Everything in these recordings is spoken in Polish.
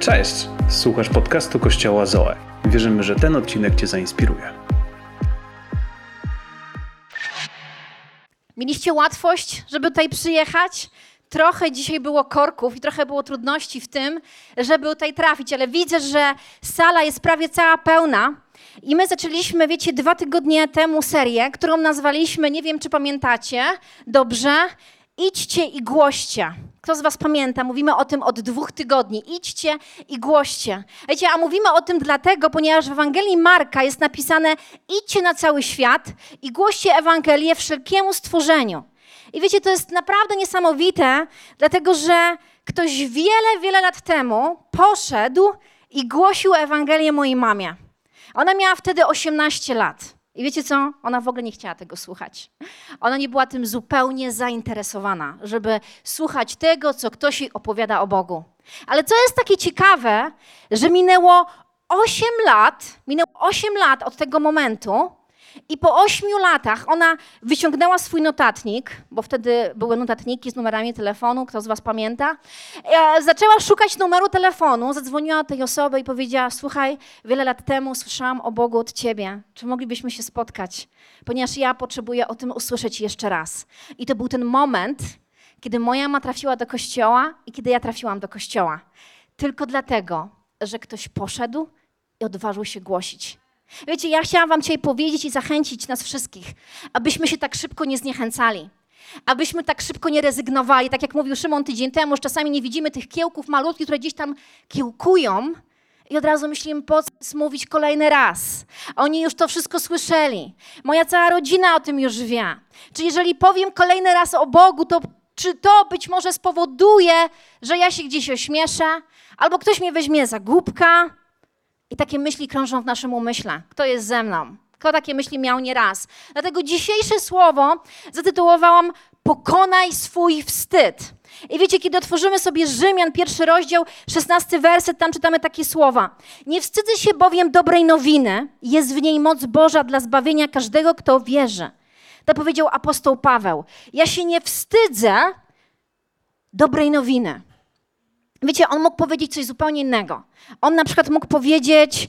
Cześć! Słuchasz podcastu Kościoła Zoe. Wierzymy, że ten odcinek Cię zainspiruje. Mieliście łatwość, żeby tutaj przyjechać? Trochę dzisiaj było korków i trochę było trudności w tym, żeby tutaj trafić, ale widzę, że sala jest prawie cała pełna. I my zaczęliśmy, wiecie, dwa tygodnie temu serię, którą nazwaliśmy, nie wiem czy pamiętacie, dobrze, idźcie i głoście. Kto z Was pamięta? Mówimy o tym od dwóch tygodni. Idźcie i głoście. Wiecie, a mówimy o tym dlatego, ponieważ w Ewangelii Marka jest napisane: idźcie na cały świat i głoście Ewangelię wszelkiemu stworzeniu. I wiecie, to jest naprawdę niesamowite, dlatego że ktoś wiele, wiele lat temu poszedł i głosił Ewangelię mojej mamie. Ona miała wtedy 18 lat. I wiecie co? Ona w ogóle nie chciała tego słuchać. Ona nie była tym zupełnie zainteresowana, żeby słuchać tego, co ktoś jej opowiada o Bogu. Ale co jest takie ciekawe, że minęło 8 lat, minęło 8 lat od tego momentu, i po ośmiu latach ona wyciągnęła swój notatnik, bo wtedy były notatniki z numerami telefonu, kto z Was pamięta. E, zaczęła szukać numeru telefonu, zadzwoniła do tej osoby i powiedziała: Słuchaj, wiele lat temu słyszałam o Bogu od Ciebie. Czy moglibyśmy się spotkać? Ponieważ ja potrzebuję o tym usłyszeć jeszcze raz. I to był ten moment, kiedy moja mama trafiła do kościoła i kiedy ja trafiłam do kościoła. Tylko dlatego, że ktoś poszedł i odważył się głosić. Wiecie, ja chciałam Wam dzisiaj powiedzieć i zachęcić nas wszystkich, abyśmy się tak szybko nie zniechęcali. Abyśmy tak szybko nie rezygnowali. Tak jak mówił Szymon tydzień temu, że czasami nie widzimy tych kiełków malutkich, które gdzieś tam kiełkują, i od razu myślimy, po co mówić kolejny raz? Oni już to wszystko słyszeli. Moja cała rodzina o tym już wie. Czy jeżeli powiem kolejny raz o Bogu, to czy to być może spowoduje, że ja się gdzieś ośmieszę? Albo ktoś mnie weźmie za głupka? I takie myśli krążą w naszym umyśle. Kto jest ze mną? Kto takie myśli miał nieraz? Dlatego dzisiejsze słowo zatytułowałam Pokonaj swój wstyd. I wiecie, kiedy otworzymy sobie Rzymian, pierwszy rozdział, szesnasty werset, tam czytamy takie słowa. Nie wstydzę się bowiem dobrej nowiny, jest w niej moc Boża dla zbawienia każdego, kto wierzy. To powiedział apostoł Paweł. Ja się nie wstydzę dobrej nowiny. Wiecie, on mógł powiedzieć coś zupełnie innego. On na przykład mógł powiedzieć,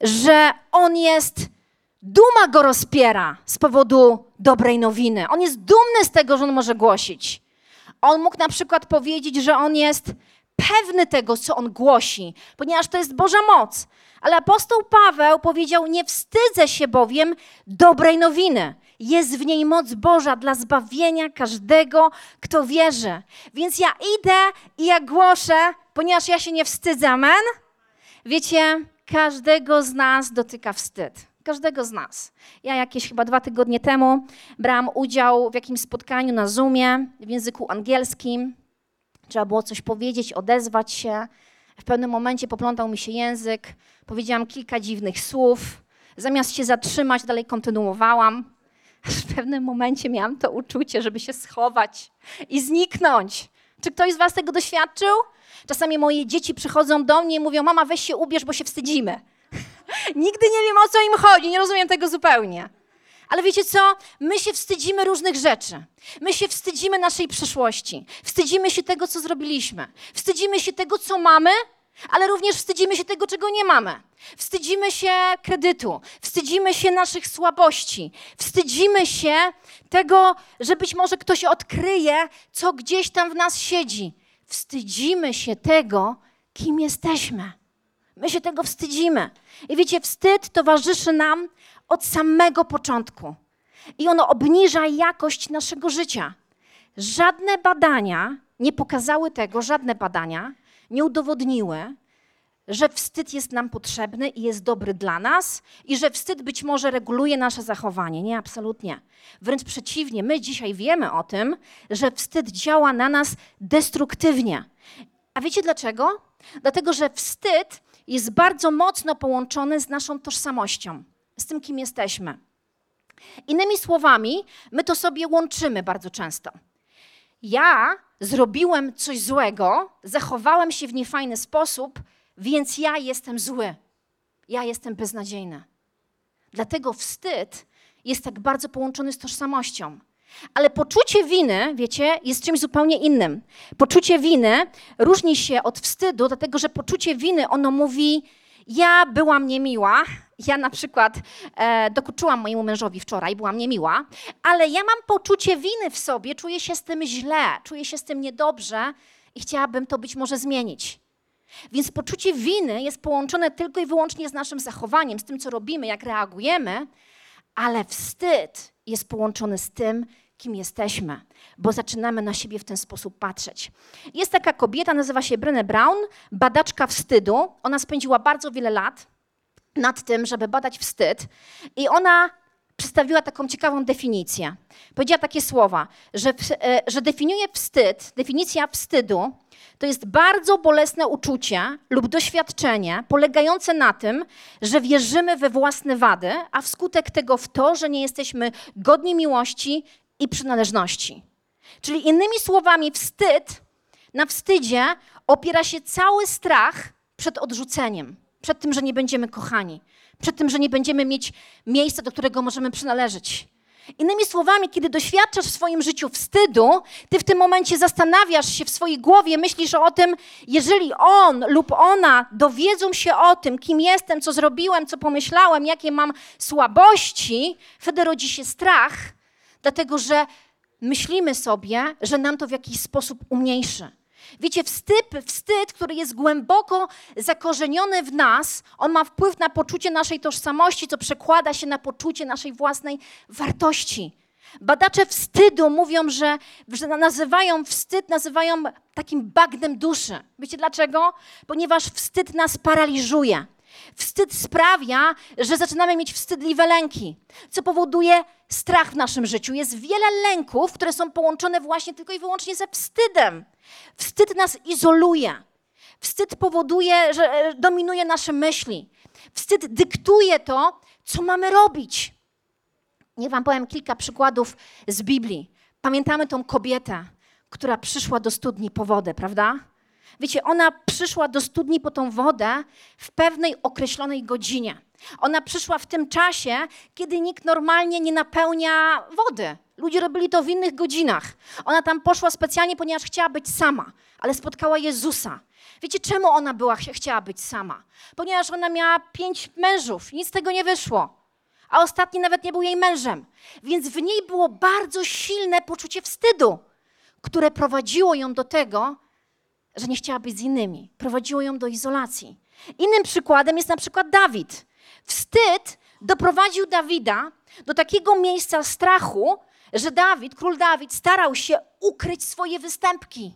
że on jest, duma go rozpiera z powodu dobrej nowiny. On jest dumny z tego, że on może głosić. On mógł na przykład powiedzieć, że on jest pewny tego, co on głosi, ponieważ to jest Boża moc. Ale apostoł Paweł powiedział: Nie wstydzę się bowiem dobrej nowiny. Jest w niej moc Boża dla zbawienia każdego, kto wierzy. Więc ja idę i ja głoszę, ponieważ ja się nie wstydzę. Amen? Wiecie, każdego z nas dotyka wstyd. Każdego z nas. Ja jakieś chyba dwa tygodnie temu brałam udział w jakimś spotkaniu na Zoomie w języku angielskim. Trzeba było coś powiedzieć, odezwać się. W pewnym momencie poplątał mi się język, powiedziałam kilka dziwnych słów. Zamiast się zatrzymać, dalej kontynuowałam. W pewnym momencie miałam to uczucie, żeby się schować i zniknąć. Czy ktoś z Was tego doświadczył? Czasami moje dzieci przychodzą do mnie i mówią: Mama, weź się ubierz, bo się wstydzimy. Nigdy nie wiem o co im chodzi, nie rozumiem tego zupełnie. Ale wiecie co? My się wstydzimy różnych rzeczy. My się wstydzimy naszej przeszłości. Wstydzimy się tego, co zrobiliśmy. Wstydzimy się tego, co mamy, ale również wstydzimy się tego, czego nie mamy. Wstydzimy się kredytu, wstydzimy się naszych słabości, wstydzimy się tego, że być może ktoś odkryje, co gdzieś tam w nas siedzi. Wstydzimy się tego, kim jesteśmy. My się tego wstydzimy. I wiecie, wstyd towarzyszy nam od samego początku. I ono obniża jakość naszego życia. Żadne badania nie pokazały tego, żadne badania nie udowodniły, że wstyd jest nam potrzebny i jest dobry dla nas, i że wstyd być może reguluje nasze zachowanie. Nie, absolutnie. Wręcz przeciwnie, my dzisiaj wiemy o tym, że wstyd działa na nas destruktywnie. A wiecie dlaczego? Dlatego, że wstyd jest bardzo mocno połączony z naszą tożsamością, z tym, kim jesteśmy. Innymi słowami, my to sobie łączymy bardzo często. Ja zrobiłem coś złego, zachowałem się w niefajny sposób, więc ja jestem zły. Ja jestem beznadziejny. Dlatego wstyd jest tak bardzo połączony z tożsamością. Ale poczucie winy, wiecie, jest czymś zupełnie innym. Poczucie winy różni się od wstydu, dlatego że poczucie winy, ono mówi, ja byłam niemiła, ja na przykład e, dokuczyłam mojemu mężowi wczoraj, byłam niemiła, ale ja mam poczucie winy w sobie, czuję się z tym źle, czuję się z tym niedobrze i chciałabym to być może zmienić. Więc poczucie winy jest połączone tylko i wyłącznie z naszym zachowaniem, z tym, co robimy, jak reagujemy, ale wstyd jest połączony z tym, kim jesteśmy, bo zaczynamy na siebie w ten sposób patrzeć. Jest taka kobieta, nazywa się Brené Brown, badaczka wstydu. Ona spędziła bardzo wiele lat nad tym, żeby badać wstyd, i ona przedstawiła taką ciekawą definicję. Powiedziała takie słowa, że, e, że definiuje wstyd, definicja wstydu to jest bardzo bolesne uczucie lub doświadczenie polegające na tym, że wierzymy we własne wady, a wskutek tego w to, że nie jesteśmy godni miłości i przynależności. Czyli innymi słowami, wstyd, na wstydzie opiera się cały strach przed odrzuceniem, przed tym, że nie będziemy kochani, przed tym, że nie będziemy mieć miejsca, do którego możemy przynależeć. Innymi słowami, kiedy doświadczasz w swoim życiu wstydu, ty w tym momencie zastanawiasz się w swojej głowie, myślisz o tym, jeżeli on lub ona dowiedzą się o tym, kim jestem, co zrobiłem, co pomyślałem, jakie mam słabości, wtedy rodzi się strach, dlatego że myślimy sobie, że nam to w jakiś sposób umniejszy. Wiecie, wstyd, wstyd, który jest głęboko zakorzeniony w nas, on ma wpływ na poczucie naszej tożsamości, co przekłada się na poczucie naszej własnej wartości. Badacze wstydu mówią, że, że nazywają wstyd, nazywają takim bagnem duszy. Wiecie dlaczego? Ponieważ wstyd nas paraliżuje. Wstyd sprawia, że zaczynamy mieć wstydliwe lęki, co powoduje strach w naszym życiu. Jest wiele lęków, które są połączone właśnie tylko i wyłącznie ze wstydem. Wstyd nas izoluje. Wstyd powoduje, że e, dominuje nasze myśli. Wstyd dyktuje to, co mamy robić. Niech Wam powiem kilka przykładów z Biblii. Pamiętamy tą kobietę, która przyszła do studni po wodę, prawda? Wiecie, ona przyszła do studni po tą wodę w pewnej określonej godzinie. Ona przyszła w tym czasie, kiedy nikt normalnie nie napełnia wody. Ludzie robili to w innych godzinach. Ona tam poszła specjalnie, ponieważ chciała być sama, ale spotkała Jezusa. Wiecie, czemu ona była, chciała być sama? Ponieważ ona miała pięć mężów, nic z tego nie wyszło. A ostatni nawet nie był jej mężem. Więc w niej było bardzo silne poczucie wstydu, które prowadziło ją do tego, że nie chciała być z innymi. Prowadziło ją do izolacji. Innym przykładem jest na przykład Dawid. Wstyd doprowadził Dawida do takiego miejsca strachu, że Dawid, król Dawid, starał się ukryć swoje występki,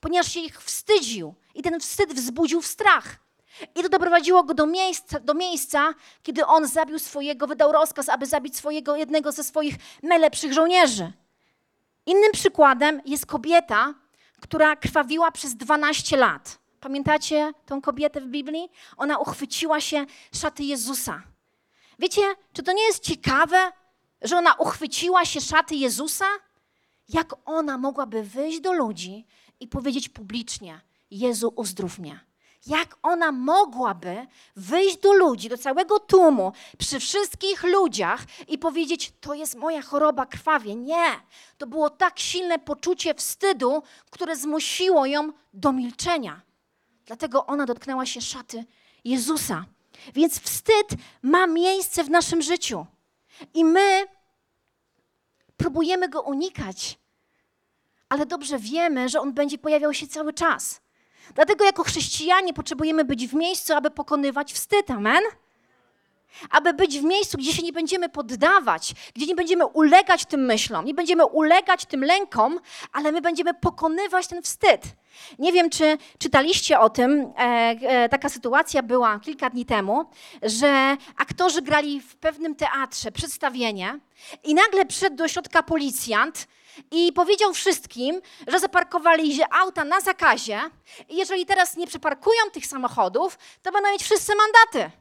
ponieważ się ich wstydził i ten wstyd wzbudził strach. I to doprowadziło go do miejsca, do miejsca, kiedy on zabił swojego, wydał rozkaz, aby zabić swojego, jednego ze swoich najlepszych żołnierzy. Innym przykładem jest kobieta, która krwawiła przez 12 lat. Pamiętacie tą kobietę w Biblii? Ona uchwyciła się szaty Jezusa. Wiecie, czy to nie jest ciekawe, że ona uchwyciła się szaty Jezusa? Jak ona mogłaby wyjść do ludzi i powiedzieć publicznie: Jezu, uzdrów mnie? Jak ona mogłaby wyjść do ludzi, do całego tłumu, przy wszystkich ludziach i powiedzieć: To jest moja choroba, krwawie? Nie. To było tak silne poczucie wstydu, które zmusiło ją do milczenia. Dlatego ona dotknęła się szaty Jezusa. Więc wstyd ma miejsce w naszym życiu. I my próbujemy go unikać, ale dobrze wiemy, że on będzie pojawiał się cały czas. Dlatego jako chrześcijanie potrzebujemy być w miejscu, aby pokonywać wstyd. Amen? Aby być w miejscu, gdzie się nie będziemy poddawać, gdzie nie będziemy ulegać tym myślom, nie będziemy ulegać tym lękom, ale my będziemy pokonywać ten wstyd. Nie wiem, czy czytaliście o tym. E, e, taka sytuacja była kilka dni temu, że aktorzy grali w pewnym teatrze przedstawienie i nagle przyszedł do środka policjant i powiedział wszystkim, że zaparkowali auta na zakazie i jeżeli teraz nie przeparkują tych samochodów, to będą mieć wszyscy mandaty.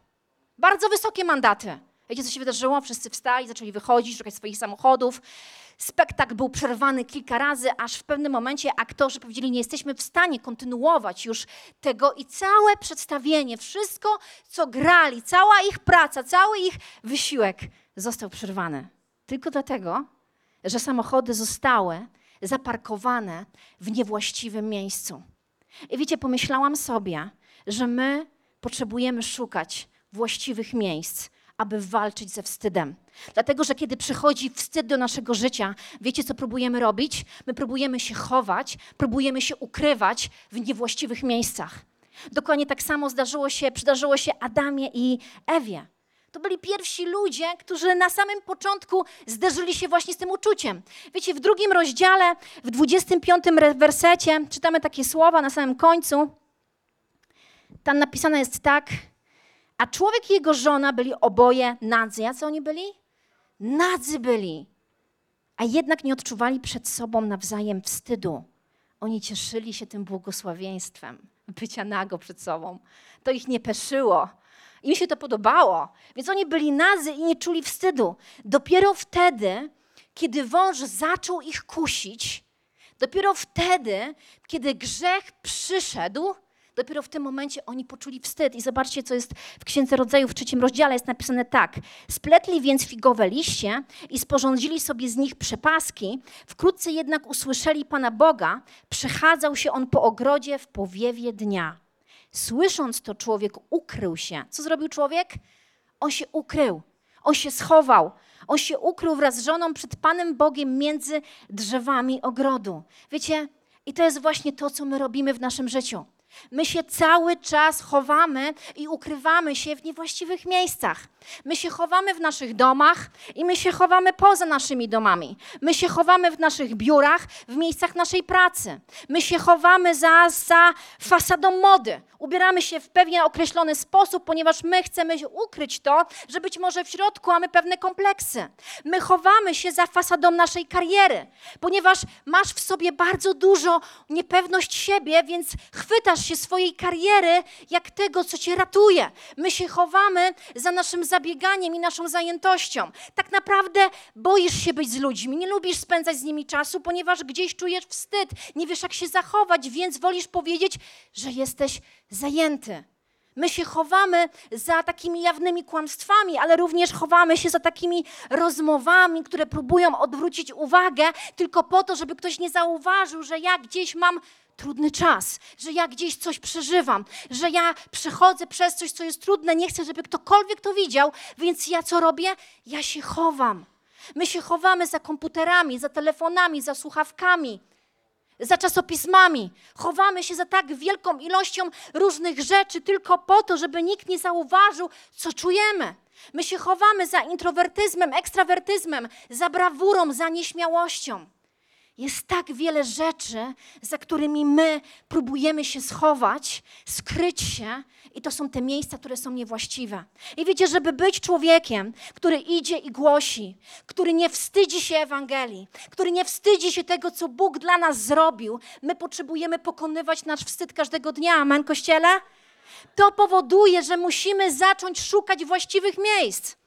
Bardzo wysokie mandaty. Wiecie, co się wydarzyło? Wszyscy wstali, zaczęli wychodzić, szukać swoich samochodów. Spektakl był przerwany kilka razy, aż w pewnym momencie aktorzy powiedzieli, nie jesteśmy w stanie kontynuować już tego i całe przedstawienie, wszystko, co grali, cała ich praca, cały ich wysiłek został przerwany. Tylko dlatego, że samochody zostały zaparkowane w niewłaściwym miejscu. I wiecie, pomyślałam sobie, że my potrzebujemy szukać właściwych miejsc, aby walczyć ze wstydem. Dlatego, że kiedy przychodzi wstyd do naszego życia, wiecie, co próbujemy robić? My próbujemy się chować, próbujemy się ukrywać w niewłaściwych miejscach. Dokładnie tak samo zdarzyło się, przydarzyło się Adamie i Ewie. To byli pierwsi ludzie, którzy na samym początku zderzyli się właśnie z tym uczuciem. Wiecie, w drugim rozdziale, w 25 wersecie, czytamy takie słowa na samym końcu. Tam napisane jest tak, a człowiek i jego żona byli oboje nadzy. A co oni byli? Nadzy byli. A jednak nie odczuwali przed sobą nawzajem wstydu. Oni cieszyli się tym błogosławieństwem bycia nago przed sobą. To ich nie peszyło. Im się to podobało. Więc oni byli nazy i nie czuli wstydu. Dopiero wtedy, kiedy wąż zaczął ich kusić, dopiero wtedy, kiedy grzech przyszedł, dopiero w tym momencie oni poczuli wstyd. I zobaczcie, co jest w Księdze Rodzaju w trzecim rozdziale. Jest napisane tak. Spletli więc figowe liście i sporządzili sobie z nich przepaski. Wkrótce jednak usłyszeli Pana Boga. Przechadzał się on po ogrodzie w powiewie dnia. Słysząc to, człowiek ukrył się. Co zrobił człowiek? On się ukrył. On się schował. On się ukrył wraz z żoną przed Panem Bogiem między drzewami ogrodu. Wiecie, i to jest właśnie to, co my robimy w naszym życiu. My się cały czas chowamy i ukrywamy się w niewłaściwych miejscach. My się chowamy w naszych domach i my się chowamy poza naszymi domami. My się chowamy w naszych biurach, w miejscach naszej pracy. My się chowamy za, za fasadą mody. Ubieramy się w pewien określony sposób, ponieważ my chcemy ukryć to, że być może w środku mamy pewne kompleksy. My chowamy się za fasadą naszej kariery, ponieważ masz w sobie bardzo dużo niepewność siebie, więc chwytasz się swojej kariery jak tego, co cię ratuje. My się chowamy za naszym zabieganiem i naszą zajętością. Tak naprawdę boisz się być z ludźmi, nie lubisz spędzać z nimi czasu, ponieważ gdzieś czujesz wstyd, nie wiesz jak się zachować, więc wolisz powiedzieć, że jesteś zajęty. My się chowamy za takimi jawnymi kłamstwami, ale również chowamy się za takimi rozmowami, które próbują odwrócić uwagę tylko po to, żeby ktoś nie zauważył, że ja gdzieś mam trudny czas, że ja gdzieś coś przeżywam, że ja przechodzę przez coś, co jest trudne, nie chcę, żeby ktokolwiek to widział, więc ja co robię? Ja się chowam. My się chowamy za komputerami, za telefonami, za słuchawkami, za czasopismami. Chowamy się za tak wielką ilością różnych rzeczy tylko po to, żeby nikt nie zauważył, co czujemy. My się chowamy za introwertyzmem, ekstrawertyzmem, za brawurą, za nieśmiałością. Jest tak wiele rzeczy, za którymi my próbujemy się schować, skryć się, i to są te miejsca, które są niewłaściwe. I wiecie, żeby być człowiekiem, który idzie i głosi, który nie wstydzi się Ewangelii, który nie wstydzi się tego, co Bóg dla nas zrobił, my potrzebujemy pokonywać nasz wstyd każdego dnia. Amen, Kościele? To powoduje, że musimy zacząć szukać właściwych miejsc.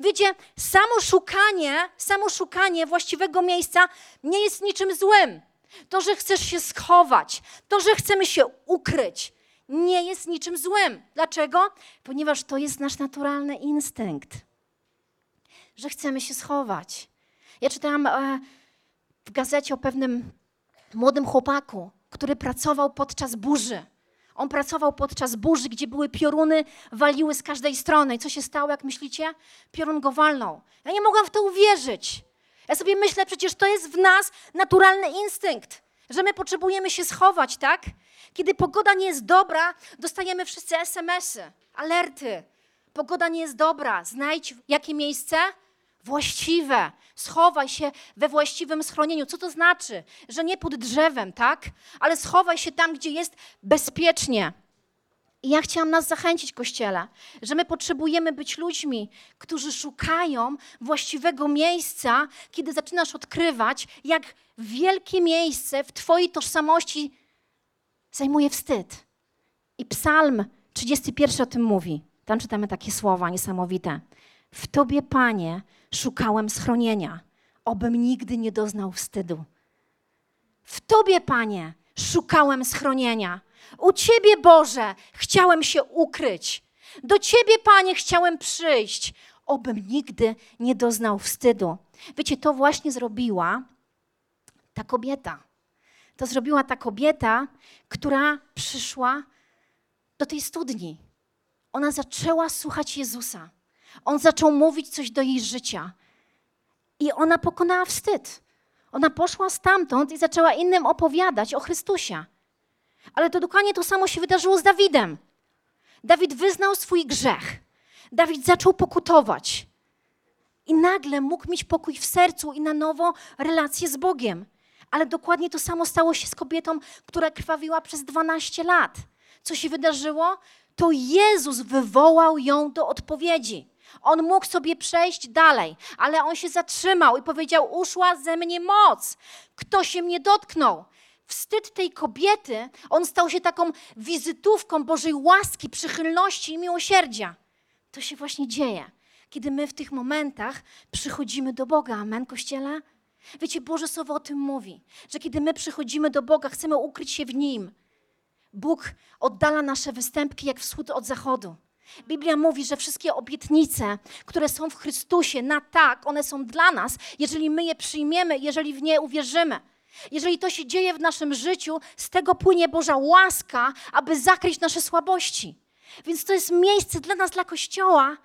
Wiecie, samo szukanie, samo szukanie właściwego miejsca nie jest niczym złym. To, że chcesz się schować, to, że chcemy się ukryć, nie jest niczym złym. Dlaczego? Ponieważ to jest nasz naturalny instynkt, że chcemy się schować. Ja czytałam e, w gazecie o pewnym młodym chłopaku, który pracował podczas burzy. On pracował podczas burzy, gdzie były pioruny, waliły z każdej strony. I co się stało, jak myślicie? Piorun go walnął. Ja nie mogłam w to uwierzyć. Ja sobie myślę, przecież to jest w nas naturalny instynkt, że my potrzebujemy się schować, tak? Kiedy pogoda nie jest dobra, dostajemy wszyscy SMS-y, alerty. Pogoda nie jest dobra, znajdź jakie miejsce? Właściwe. Schowaj się we właściwym schronieniu. Co to znaczy? Że nie pod drzewem, tak? Ale schowaj się tam, gdzie jest bezpiecznie. I ja chciałam nas zachęcić, Kościele, że my potrzebujemy być ludźmi, którzy szukają właściwego miejsca, kiedy zaczynasz odkrywać, jak wielkie miejsce w Twojej tożsamości zajmuje wstyd. I Psalm 31 o tym mówi. Tam czytamy takie słowa niesamowite. W Tobie, Panie, szukałem schronienia, obym nigdy nie doznał wstydu. W Tobie, Panie, szukałem schronienia. U Ciebie, Boże, chciałem się ukryć. Do Ciebie, Panie, chciałem przyjść, obym nigdy nie doznał wstydu. Wiecie, to właśnie zrobiła ta kobieta. To zrobiła ta kobieta, która przyszła do tej studni. Ona zaczęła słuchać Jezusa. On zaczął mówić coś do jej życia. I ona pokonała wstyd. Ona poszła stamtąd i zaczęła innym opowiadać o Chrystusie. Ale to dokładnie to samo się wydarzyło z Dawidem. Dawid wyznał swój grzech. Dawid zaczął pokutować. I nagle mógł mieć pokój w sercu i na nowo relację z Bogiem. Ale dokładnie to samo stało się z kobietą, która krwawiła przez 12 lat. Co się wydarzyło? To Jezus wywołał ją do odpowiedzi. On mógł sobie przejść dalej, ale on się zatrzymał i powiedział: Uszła ze mnie moc. Kto się mnie dotknął? Wstyd tej kobiety, on stał się taką wizytówką Bożej łaski, przychylności i miłosierdzia. To się właśnie dzieje, kiedy my w tych momentach przychodzimy do Boga. Amen, Kościele? Wiecie, Boże Słowo o tym mówi, że kiedy my przychodzimy do Boga, chcemy ukryć się w Nim. Bóg oddala nasze występki jak wschód od zachodu. Biblia mówi, że wszystkie obietnice, które są w Chrystusie na tak, one są dla nas, jeżeli my je przyjmiemy, jeżeli w nie uwierzymy. Jeżeli to się dzieje w naszym życiu, z tego płynie Boża łaska, aby zakryć nasze słabości. Więc to jest miejsce dla nas, dla Kościoła,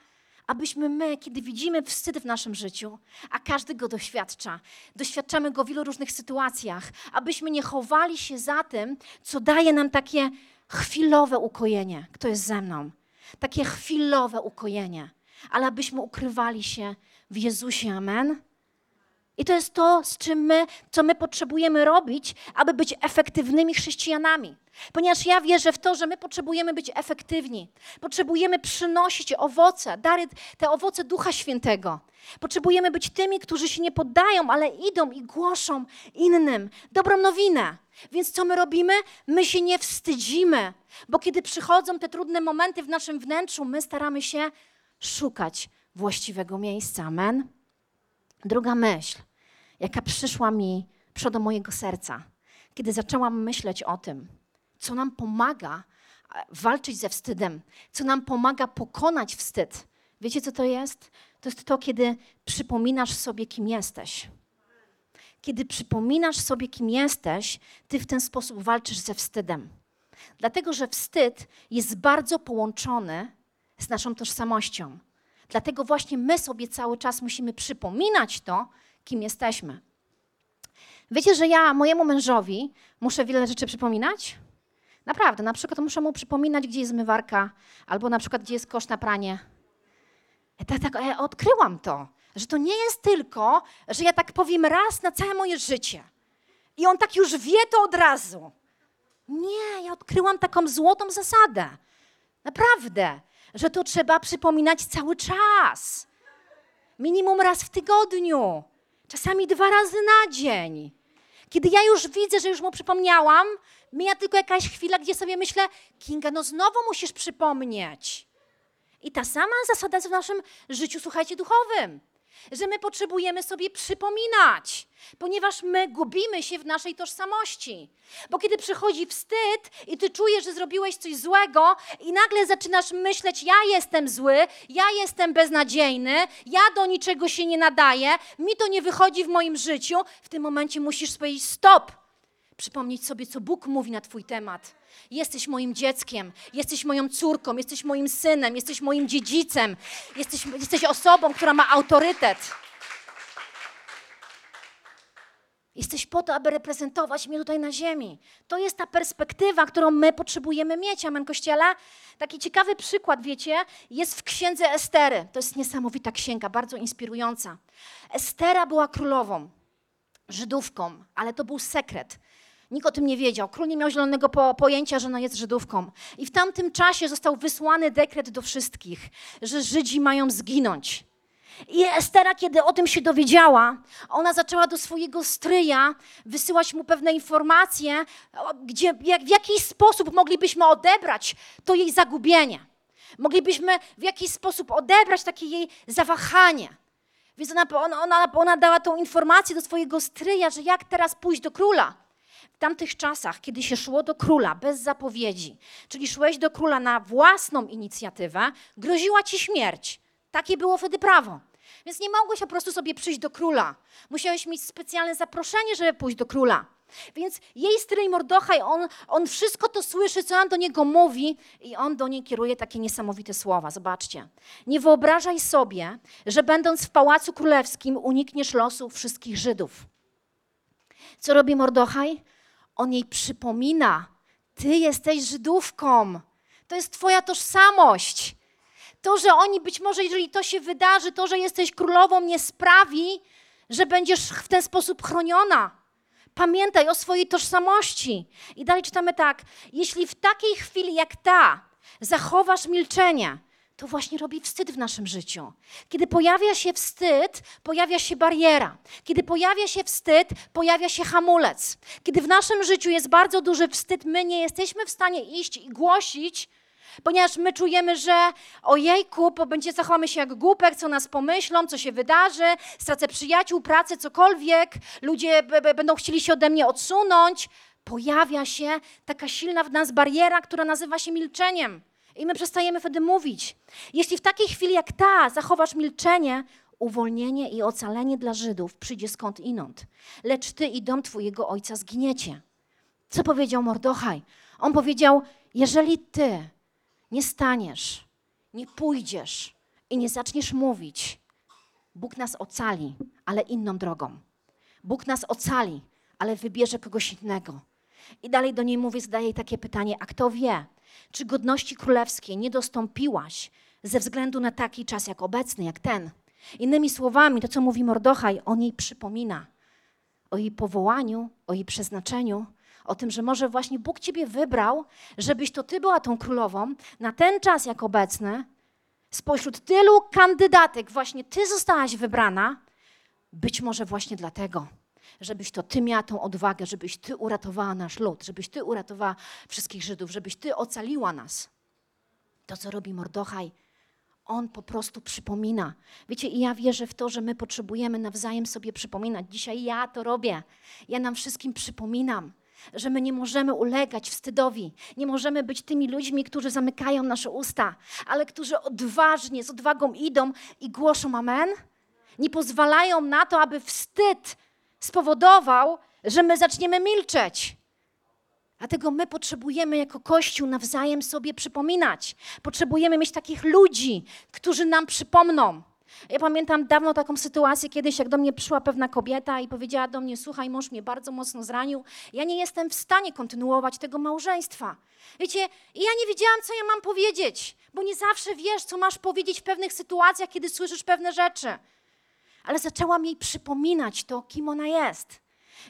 abyśmy my, kiedy widzimy wstyd w naszym życiu, a każdy go doświadcza, doświadczamy go w wielu różnych sytuacjach, abyśmy nie chowali się za tym, co daje nam takie chwilowe ukojenie. Kto jest ze mną? Takie chwilowe ukojenie, ale abyśmy ukrywali się w Jezusie. Amen. I to jest to, z czym my, co my potrzebujemy robić, aby być efektywnymi chrześcijanami. Ponieważ ja wierzę w to, że my potrzebujemy być efektywni. Potrzebujemy przynosić owoce, dary, te owoce Ducha Świętego. Potrzebujemy być tymi, którzy się nie poddają, ale idą i głoszą innym dobrą nowinę. Więc co my robimy? My się nie wstydzimy, bo kiedy przychodzą te trudne momenty w naszym wnętrzu, my staramy się szukać właściwego miejsca. Amen. Druga myśl, jaka przyszła mi przed mojego serca, kiedy zaczęłam myśleć o tym, co nam pomaga e, walczyć ze wstydem, co nam pomaga pokonać wstyd. Wiecie, co to jest? To jest to, kiedy przypominasz sobie, kim jesteś. Kiedy przypominasz sobie, kim jesteś, ty w ten sposób walczysz ze wstydem. Dlatego, że wstyd jest bardzo połączony z naszą tożsamością. Dlatego właśnie my sobie cały czas musimy przypominać to, kim jesteśmy. Wiecie, że ja mojemu mężowi muszę wiele rzeczy przypominać? Naprawdę, na przykład muszę mu przypominać, gdzie jest zmywarka, albo na przykład, gdzie jest kosz na pranie. Ja tak, tak odkryłam to, że to nie jest tylko, że ja tak powiem raz na całe moje życie. I on tak już wie to od razu. Nie, ja odkryłam taką złotą zasadę. Naprawdę, że to trzeba przypominać cały czas. Minimum raz w tygodniu, czasami dwa razy na dzień. Kiedy ja już widzę, że już mu przypomniałam, mija tylko jakaś chwila, gdzie sobie myślę, Kinga, no znowu musisz przypomnieć. I ta sama zasada jest w naszym życiu, słuchajcie, duchowym. Że my potrzebujemy sobie przypominać, ponieważ my gubimy się w naszej tożsamości. Bo kiedy przychodzi wstyd i ty czujesz, że zrobiłeś coś złego, i nagle zaczynasz myśleć: Ja jestem zły, ja jestem beznadziejny, ja do niczego się nie nadaję, mi to nie wychodzi w moim życiu, w tym momencie musisz powiedzieć: Stop! Przypomnieć sobie, co Bóg mówi na Twój temat. Jesteś moim dzieckiem, jesteś moją córką, jesteś moim synem, jesteś moim dziedzicem, jesteś, jesteś osobą, która ma autorytet. Jesteś po to, aby reprezentować mnie tutaj na ziemi. To jest ta perspektywa, którą my potrzebujemy mieć, amen, Kościele. Taki ciekawy przykład, wiecie, jest w księdze Estery. To jest niesamowita księga, bardzo inspirująca. Estera była królową, Żydówką, ale to był sekret. Nikt o tym nie wiedział. Król nie miał zielonego po pojęcia, że ona jest Żydówką. I w tamtym czasie został wysłany dekret do wszystkich, że Żydzi mają zginąć. I Estera, kiedy o tym się dowiedziała, ona zaczęła do swojego stryja wysyłać mu pewne informacje, gdzie, jak, w jaki sposób moglibyśmy odebrać to jej zagubienie. Moglibyśmy w jakiś sposób odebrać takie jej zawahanie. Więc ona, ona, ona dała tą informację do swojego stryja, że jak teraz pójść do króla. Tamtych czasach, kiedy się szło do króla bez zapowiedzi, czyli szłeś do króla na własną inicjatywę, groziła ci śmierć. Takie było wtedy prawo. Więc nie mogłeś po prostu sobie przyjść do króla. Musiałeś mieć specjalne zaproszenie, żeby pójść do króla. Więc jej stryj Mordochaj, on, on wszystko to słyszy, co on do niego mówi i on do niej kieruje takie niesamowite słowa. Zobaczcie. Nie wyobrażaj sobie, że będąc w Pałacu Królewskim unikniesz losu wszystkich Żydów. Co robi Mordochaj? On jej przypomina, ty jesteś Żydówką. To jest twoja tożsamość. To, że oni być może, jeżeli to się wydarzy, to, że jesteś królową, nie sprawi, że będziesz w ten sposób chroniona. Pamiętaj o swojej tożsamości. I dalej czytamy tak: jeśli w takiej chwili jak ta zachowasz milczenie, to właśnie robi wstyd w naszym życiu. Kiedy pojawia się wstyd, pojawia się bariera. Kiedy pojawia się wstyd, pojawia się hamulec. Kiedy w naszym życiu jest bardzo duży wstyd, my nie jesteśmy w stanie iść i głosić, ponieważ my czujemy, że ojejku, bo będzie zachowamy się jak głupek, co nas pomyślą, co się wydarzy, stracę przyjaciół, pracę, cokolwiek, ludzie będą chcieli się ode mnie odsunąć. Pojawia się taka silna w nas bariera, która nazywa się milczeniem. I my przestajemy wtedy mówić. Jeśli w takiej chwili jak ta zachowasz milczenie, uwolnienie i ocalenie dla Żydów przyjdzie skąd inąd. Lecz ty i dom twojego ojca zginiecie. Co powiedział Mordochaj? On powiedział: Jeżeli ty nie staniesz, nie pójdziesz i nie zaczniesz mówić, Bóg nas ocali, ale inną drogą. Bóg nas ocali, ale wybierze kogoś innego. I dalej do niej mówię, zadaję jej takie pytanie: A kto wie, czy godności królewskiej nie dostąpiłaś ze względu na taki czas jak obecny, jak ten? Innymi słowami, to co mówi Mordochaj, on jej przypomina o jej powołaniu, o jej przeznaczeniu, o tym, że może właśnie Bóg ciebie wybrał, żebyś to ty była tą królową na ten czas jak obecny. Spośród tylu kandydatek właśnie ty zostałaś wybrana, być może właśnie dlatego, żebyś to ty miała tą odwagę, żebyś ty uratowała nasz lud, żebyś ty uratowała wszystkich Żydów, żebyś ty ocaliła nas. To, co robi Mordochaj, on po prostu przypomina. Wiecie, i ja wierzę w to, że my potrzebujemy nawzajem sobie przypominać. Dzisiaj ja to robię. Ja nam wszystkim przypominam, że my nie możemy ulegać wstydowi. Nie możemy być tymi ludźmi, którzy zamykają nasze usta, ale którzy odważnie, z odwagą idą i głoszą Amen. Nie pozwalają na to, aby wstyd spowodował, że my zaczniemy milczeć. Dlatego my potrzebujemy jako Kościół nawzajem sobie przypominać. Potrzebujemy mieć takich ludzi, którzy nam przypomną. Ja pamiętam dawno taką sytuację kiedyś, jak do mnie przyszła pewna kobieta i powiedziała do mnie: Słuchaj, mąż mnie bardzo mocno zranił. Ja nie jestem w stanie kontynuować tego małżeństwa. Wiecie, i ja nie wiedziałam, co ja mam powiedzieć, bo nie zawsze wiesz, co masz powiedzieć w pewnych sytuacjach, kiedy słyszysz pewne rzeczy. Ale zaczęłam jej przypominać to, kim ona jest.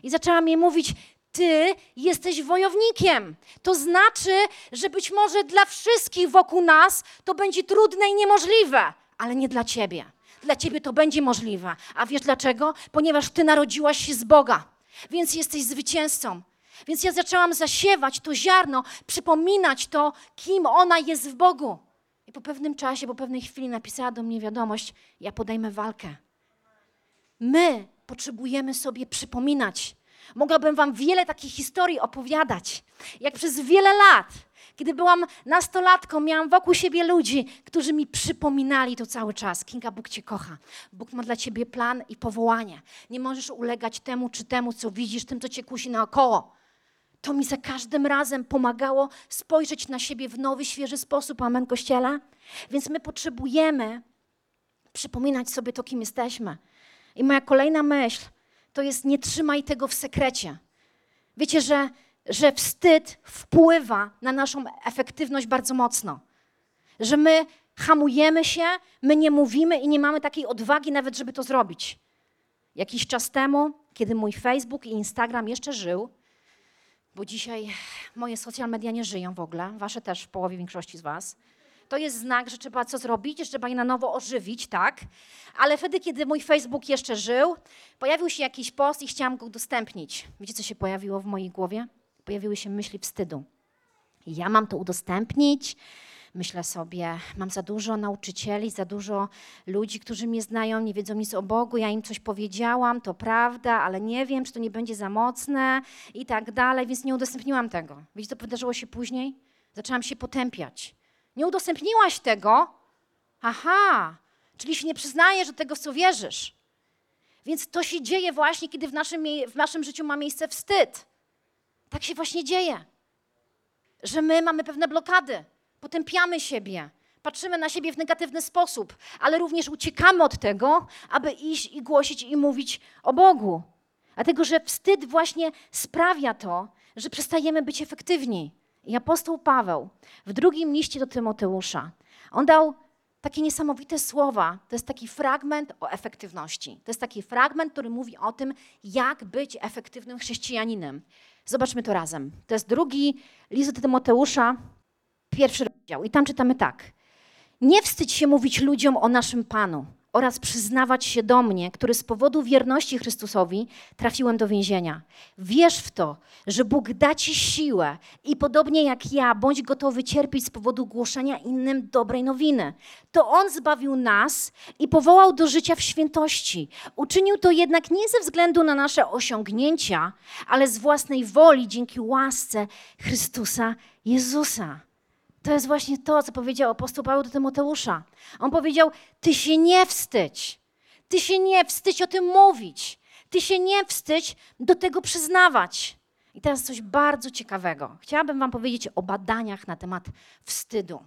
I zaczęłam jej mówić: Ty jesteś wojownikiem. To znaczy, że być może dla wszystkich wokół nas to będzie trudne i niemożliwe, ale nie dla ciebie. Dla ciebie to będzie możliwe. A wiesz dlaczego? Ponieważ ty narodziłaś się z Boga, więc jesteś zwycięzcą. Więc ja zaczęłam zasiewać to ziarno, przypominać to, kim ona jest w Bogu. I po pewnym czasie, po pewnej chwili napisała do mnie wiadomość: Ja podejmę walkę. My potrzebujemy sobie przypominać. Mogłabym Wam wiele takich historii opowiadać. Jak przez wiele lat, kiedy byłam nastolatką, miałam wokół siebie ludzi, którzy mi przypominali to cały czas. Kinga, Bóg Cię kocha. Bóg ma dla Ciebie plan i powołanie. Nie możesz ulegać temu czy temu, co widzisz, tym, co Cię kusi naokoło. To mi za każdym razem pomagało spojrzeć na siebie w nowy, świeży sposób. Amen, Kościele? Więc my potrzebujemy przypominać sobie to, kim jesteśmy. I moja kolejna myśl to jest nie trzymaj tego w sekrecie. Wiecie, że, że wstyd wpływa na naszą efektywność bardzo mocno. Że my hamujemy się, my nie mówimy i nie mamy takiej odwagi nawet, żeby to zrobić. Jakiś czas temu, kiedy mój Facebook i Instagram jeszcze żył, bo dzisiaj moje social media nie żyją w ogóle, wasze też w połowie większości z was. To jest znak, że trzeba co zrobić, że trzeba je na nowo ożywić, tak? Ale wtedy, kiedy mój Facebook jeszcze żył, pojawił się jakiś post i chciałam go udostępnić. Wiecie, co się pojawiło w mojej głowie? Pojawiły się myśli wstydu. Ja mam to udostępnić. Myślę sobie, mam za dużo nauczycieli, za dużo ludzi, którzy mnie znają, nie wiedzą nic o Bogu. Ja im coś powiedziałam, to prawda, ale nie wiem, czy to nie będzie za mocne i tak dalej, więc nie udostępniłam tego. Wiecie, co wydarzyło się później? Zaczęłam się potępiać. Nie udostępniłaś tego? Aha, czyli się nie przyznajesz do tego, w co wierzysz. Więc to się dzieje właśnie, kiedy w naszym, w naszym życiu ma miejsce wstyd. Tak się właśnie dzieje. Że my mamy pewne blokady, potępiamy siebie, patrzymy na siebie w negatywny sposób, ale również uciekamy od tego, aby iść i głosić i mówić o Bogu. Dlatego, że wstyd właśnie sprawia to, że przestajemy być efektywni. I apostoł Paweł w drugim liście do Tymoteusza, on dał takie niesamowite słowa. To jest taki fragment o efektywności. To jest taki fragment, który mówi o tym, jak być efektywnym chrześcijaninem. Zobaczmy to razem. To jest drugi list do Tymoteusza, pierwszy rozdział. I tam czytamy tak. Nie wstydź się mówić ludziom o naszym Panu oraz przyznawać się do mnie, który z powodu wierności Chrystusowi trafiłem do więzienia. Wierz w to, że Bóg da ci siłę i podobnie jak ja, bądź gotowy cierpieć z powodu głoszenia innym dobrej nowiny. To On zbawił nas i powołał do życia w świętości. Uczynił to jednak nie ze względu na nasze osiągnięcia, ale z własnej woli dzięki łasce Chrystusa Jezusa. To jest właśnie to, co powiedział apostoł Paweł do Tymoteusza. On powiedział: Ty się nie wstydź. Ty się nie wstydź o tym mówić. Ty się nie wstydź do tego przyznawać. I teraz coś bardzo ciekawego. Chciałabym Wam powiedzieć o badaniach na temat wstydu.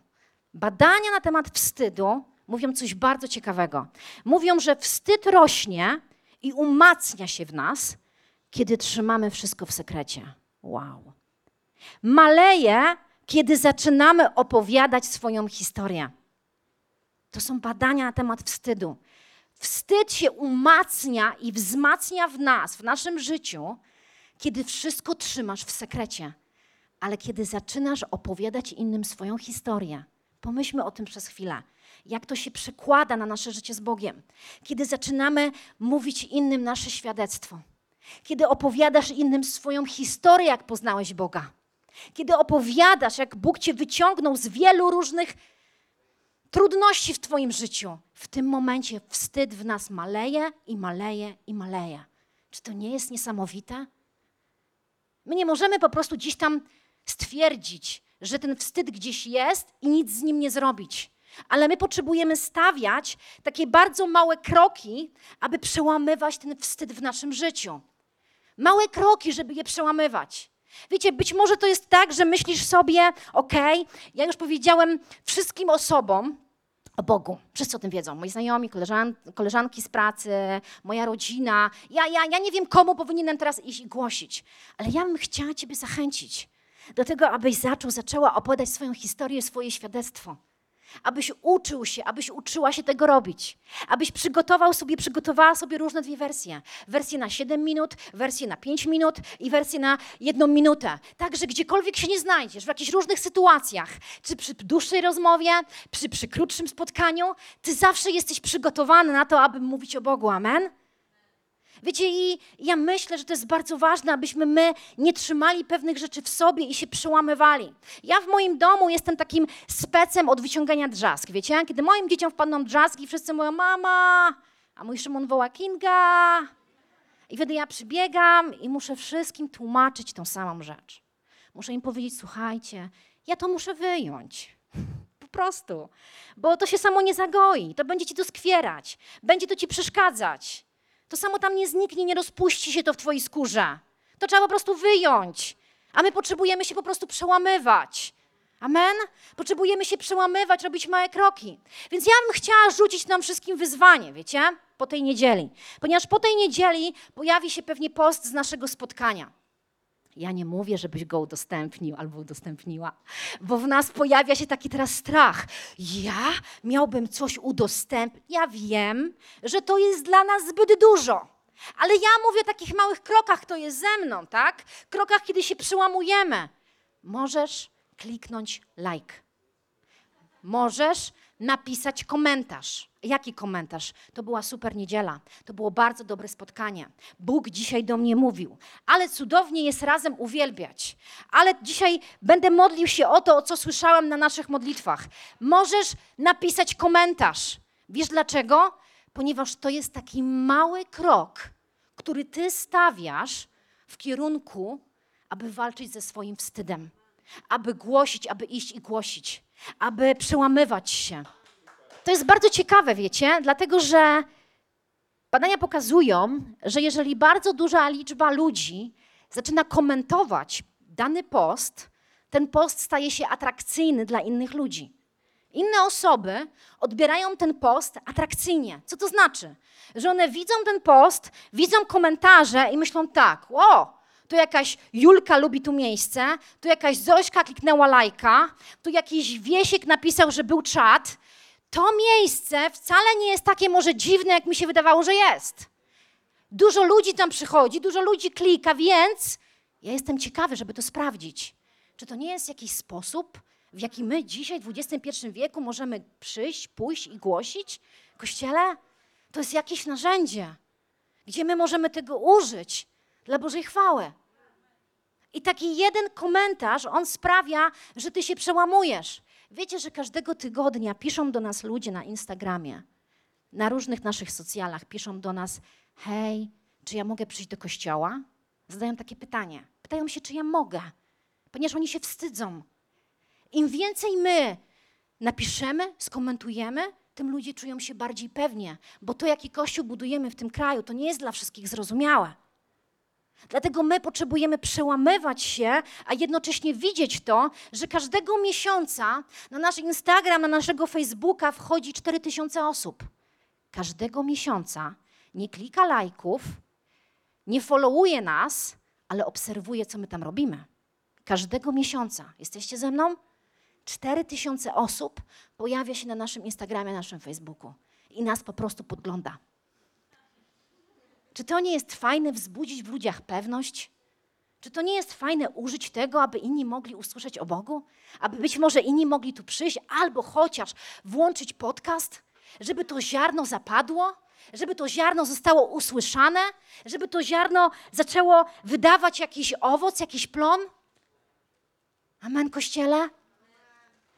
Badania na temat wstydu mówią coś bardzo ciekawego. Mówią, że wstyd rośnie i umacnia się w nas, kiedy trzymamy wszystko w sekrecie. Wow. Maleje, kiedy zaczynamy opowiadać swoją historię. To są badania na temat wstydu. Wstyd się umacnia i wzmacnia w nas, w naszym życiu, kiedy wszystko trzymasz w sekrecie. Ale kiedy zaczynasz opowiadać innym swoją historię, pomyślmy o tym przez chwilę. Jak to się przekłada na nasze życie z Bogiem? Kiedy zaczynamy mówić innym nasze świadectwo. Kiedy opowiadasz innym swoją historię, jak poznałeś Boga. Kiedy opowiadasz, jak Bóg cię wyciągnął z wielu różnych trudności w Twoim życiu, w tym momencie wstyd w nas maleje i maleje i maleje. Czy to nie jest niesamowite? My nie możemy po prostu gdzieś tam stwierdzić, że ten wstyd gdzieś jest i nic z nim nie zrobić. Ale my potrzebujemy stawiać takie bardzo małe kroki, aby przełamywać ten wstyd w naszym życiu. Małe kroki, żeby je przełamywać. Wiecie, być może to jest tak, że myślisz sobie, okej, ja już powiedziałem wszystkim osobom o Bogu. Wszyscy o tym wiedzą. Moi znajomi, koleżan, koleżanki z pracy, moja rodzina. Ja, ja, ja nie wiem, komu powinienem teraz iść i głosić. Ale ja bym chciała Ciebie zachęcić do tego, abyś zaczął, zaczęła opowiadać swoją historię, swoje świadectwo. Abyś uczył się, abyś uczyła się tego robić. Abyś przygotował sobie, przygotowała sobie różne dwie wersje. Wersję na 7 minut, wersję na 5 minut i wersję na jedną minutę. Tak, że gdziekolwiek się nie znajdziesz, w jakichś różnych sytuacjach, czy przy dłuższej rozmowie, czy przy krótszym spotkaniu, ty zawsze jesteś przygotowany na to, aby mówić o Bogu. Amen? Wiecie, i ja myślę, że to jest bardzo ważne, abyśmy my nie trzymali pewnych rzeczy w sobie i się przełamywali. Ja w moim domu jestem takim specem od wyciągania drzask, wiecie? Kiedy moim dzieciom wpadną drzazgi, wszyscy mówią mama, a mój Szymon woła Kinga. I wtedy ja przybiegam i muszę wszystkim tłumaczyć tą samą rzecz. Muszę im powiedzieć, słuchajcie, ja to muszę wyjąć. Po prostu. Bo to się samo nie zagoi, to będzie ci doskwierać, będzie to ci przeszkadzać. To samo tam nie zniknie, nie rozpuści się to w twojej skórze. To trzeba po prostu wyjąć. A my potrzebujemy się po prostu przełamywać. Amen? Potrzebujemy się przełamywać, robić małe kroki. Więc ja bym chciała rzucić nam wszystkim wyzwanie, wiecie? Po tej niedzieli. Ponieważ po tej niedzieli pojawi się pewnie post z naszego spotkania. Ja nie mówię, żebyś go udostępnił albo udostępniła, bo w nas pojawia się taki teraz strach. Ja miałbym coś udostępnić. Ja wiem, że to jest dla nas zbyt dużo. Ale ja mówię o takich małych krokach, to jest ze mną, tak? Krokach, kiedy się przełamujemy. Możesz kliknąć like. Możesz napisać komentarz. Jaki komentarz? To była super niedziela. To było bardzo dobre spotkanie. Bóg dzisiaj do mnie mówił, ale cudownie jest razem uwielbiać. Ale dzisiaj będę modlił się o to, o co słyszałem na naszych modlitwach. Możesz napisać komentarz. Wiesz dlaczego? Ponieważ to jest taki mały krok, który ty stawiasz w kierunku, aby walczyć ze swoim wstydem, aby głosić, aby iść i głosić, aby przełamywać się. To jest bardzo ciekawe, wiecie, dlatego że badania pokazują, że jeżeli bardzo duża liczba ludzi zaczyna komentować dany post, ten post staje się atrakcyjny dla innych ludzi. Inne osoby odbierają ten post atrakcyjnie. Co to znaczy? Że one widzą ten post, widzą komentarze i myślą tak, o, tu jakaś Julka lubi tu miejsce, tu jakaś Zośka kliknęła lajka, tu jakiś Wiesiek napisał, że był czat. To miejsce wcale nie jest takie może dziwne, jak mi się wydawało, że jest. Dużo ludzi tam przychodzi, dużo ludzi klika, więc ja jestem ciekawy, żeby to sprawdzić. Czy to nie jest jakiś sposób, w jaki my dzisiaj w XXI wieku możemy przyjść, pójść i głosić kościele? To jest jakieś narzędzie, gdzie my możemy tego użyć dla Bożej chwały. I taki jeden komentarz, on sprawia, że ty się przełamujesz. Wiecie, że każdego tygodnia piszą do nas ludzie na Instagramie, na różnych naszych socjalach, piszą do nas: Hej, czy ja mogę przyjść do kościoła? Zadają takie pytanie. Pytają się, czy ja mogę, ponieważ oni się wstydzą. Im więcej my napiszemy, skomentujemy, tym ludzie czują się bardziej pewnie, bo to, jaki kościół budujemy w tym kraju, to nie jest dla wszystkich zrozumiałe. Dlatego my potrzebujemy przełamywać się, a jednocześnie widzieć to, że każdego miesiąca na nasz Instagram, na naszego Facebooka wchodzi 4000 osób. Każdego miesiąca nie klika lajków, nie followuje nas, ale obserwuje, co my tam robimy. Każdego miesiąca. Jesteście ze mną? 4000 osób pojawia się na naszym Instagramie, na naszym Facebooku i nas po prostu podgląda. Czy to nie jest fajne wzbudzić w ludziach pewność? Czy to nie jest fajne użyć tego, aby inni mogli usłyszeć o Bogu? Aby być może inni mogli tu przyjść, albo chociaż włączyć podcast, żeby to ziarno zapadło, żeby to ziarno zostało usłyszane, żeby to ziarno zaczęło wydawać jakiś owoc, jakiś plon? Amen, kościele?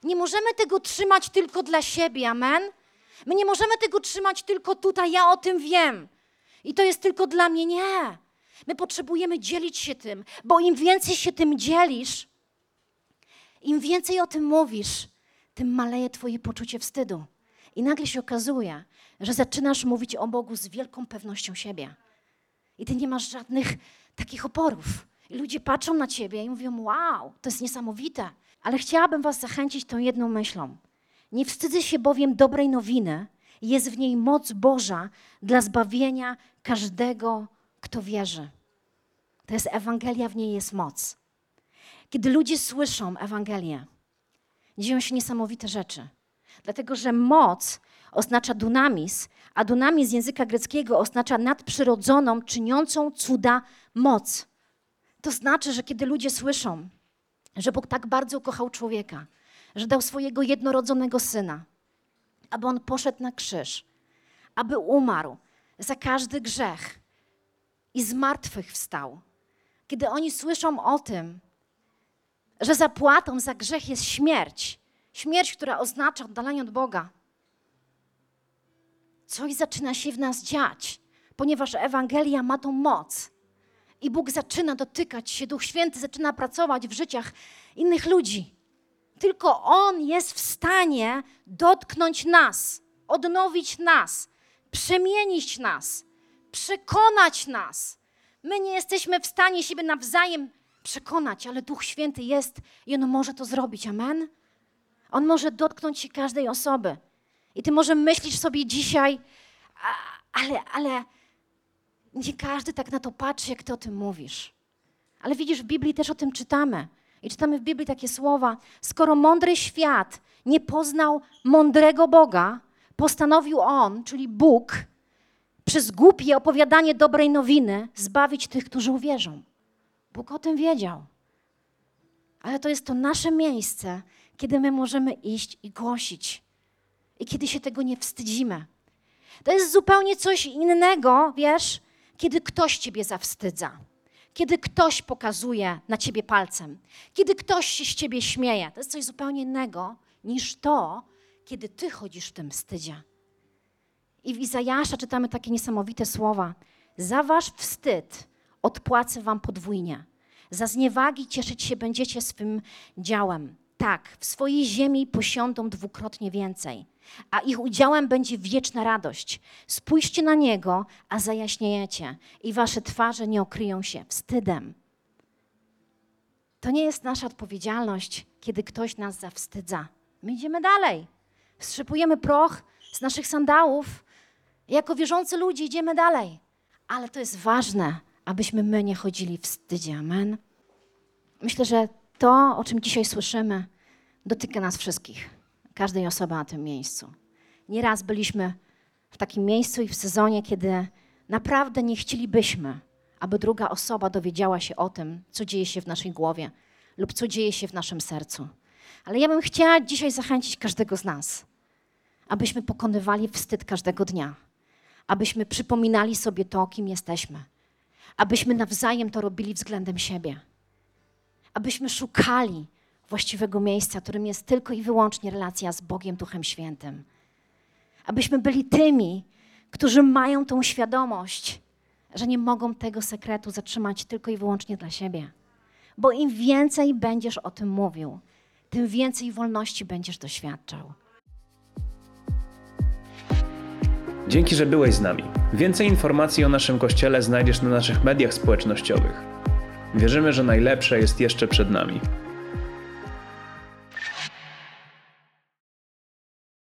Nie możemy tego trzymać tylko dla siebie, amen? My nie możemy tego trzymać tylko tutaj, ja o tym wiem. I to jest tylko dla mnie. Nie. My potrzebujemy dzielić się tym, bo im więcej się tym dzielisz, im więcej o tym mówisz, tym maleje Twoje poczucie wstydu. I nagle się okazuje, że zaczynasz mówić o Bogu z wielką pewnością siebie. I Ty nie masz żadnych takich oporów. I ludzie patrzą na Ciebie i mówią: Wow, to jest niesamowite. Ale chciałabym Was zachęcić tą jedną myślą. Nie wstydzę się bowiem dobrej nowiny, jest w niej moc Boża dla zbawienia każdego, kto wierzy. To jest Ewangelia, w niej jest moc. Kiedy ludzie słyszą Ewangelię, dzieją się niesamowite rzeczy. Dlatego, że moc oznacza dunamis, a dunamis z języka greckiego oznacza nadprzyrodzoną, czyniącą cuda moc. To znaczy, że kiedy ludzie słyszą, że Bóg tak bardzo ukochał człowieka, że dał swojego jednorodzonego syna, aby on poszedł na krzyż, aby umarł za każdy grzech i z martwych wstał. Kiedy oni słyszą o tym, że zapłatą za grzech jest śmierć, śmierć, która oznacza oddalenie od Boga, coś zaczyna się w nas dziać, ponieważ Ewangelia ma tą moc. I Bóg zaczyna dotykać się, Duch Święty zaczyna pracować w życiach innych ludzi. Tylko On jest w stanie dotknąć nas, odnowić nas, przemienić nas, przekonać nas. My nie jesteśmy w stanie siebie nawzajem przekonać, ale Duch Święty jest i On może to zrobić. Amen? On może dotknąć się każdej osoby. I ty może myślisz sobie dzisiaj, ale, ale nie każdy tak na to patrzy, jak ty o tym mówisz. Ale widzisz, w Biblii też o tym czytamy. I czytamy w Biblii takie słowa: Skoro mądry świat nie poznał mądrego Boga, postanowił on, czyli Bóg, przez głupie opowiadanie dobrej nowiny zbawić tych, którzy uwierzą. Bóg o tym wiedział. Ale to jest to nasze miejsce, kiedy my możemy iść i głosić. I kiedy się tego nie wstydzimy. To jest zupełnie coś innego, wiesz, kiedy ktoś ciebie zawstydza kiedy ktoś pokazuje na ciebie palcem, kiedy ktoś się z ciebie śmieje. To jest coś zupełnie innego niż to, kiedy ty chodzisz w tym wstydzie. I w Izajasza czytamy takie niesamowite słowa. Za wasz wstyd odpłacę wam podwójnie. Za zniewagi cieszyć się będziecie swym działem. Tak, w swojej ziemi posiądą dwukrotnie więcej. A ich udziałem będzie wieczna radość. Spójrzcie na Niego, a zajaśniejecie i wasze twarze nie okryją się wstydem. To nie jest nasza odpowiedzialność, kiedy ktoś nas zawstydza. My idziemy dalej. Strzepujemy proch z naszych sandałów. Jako wierzący ludzie idziemy dalej. Ale to jest ważne, abyśmy my nie chodzili w wstydzie. Amen. Myślę, że to, o czym dzisiaj słyszymy, dotyka nas wszystkich. Każdej osoby na tym miejscu. Nieraz byliśmy w takim miejscu i w sezonie, kiedy naprawdę nie chcielibyśmy, aby druga osoba dowiedziała się o tym, co dzieje się w naszej głowie lub co dzieje się w naszym sercu. Ale ja bym chciała dzisiaj zachęcić każdego z nas, abyśmy pokonywali wstyd każdego dnia, abyśmy przypominali sobie to, kim jesteśmy, abyśmy nawzajem to robili względem siebie, abyśmy szukali właściwego miejsca, którym jest tylko i wyłącznie relacja z Bogiem Duchem Świętym. Abyśmy byli tymi, którzy mają tą świadomość, że nie mogą tego sekretu zatrzymać tylko i wyłącznie dla siebie. Bo im więcej będziesz o tym mówił, tym więcej wolności będziesz doświadczał. Dzięki, że byłeś z nami. Więcej informacji o naszym kościele znajdziesz na naszych mediach społecznościowych. Wierzymy, że najlepsze jest jeszcze przed nami.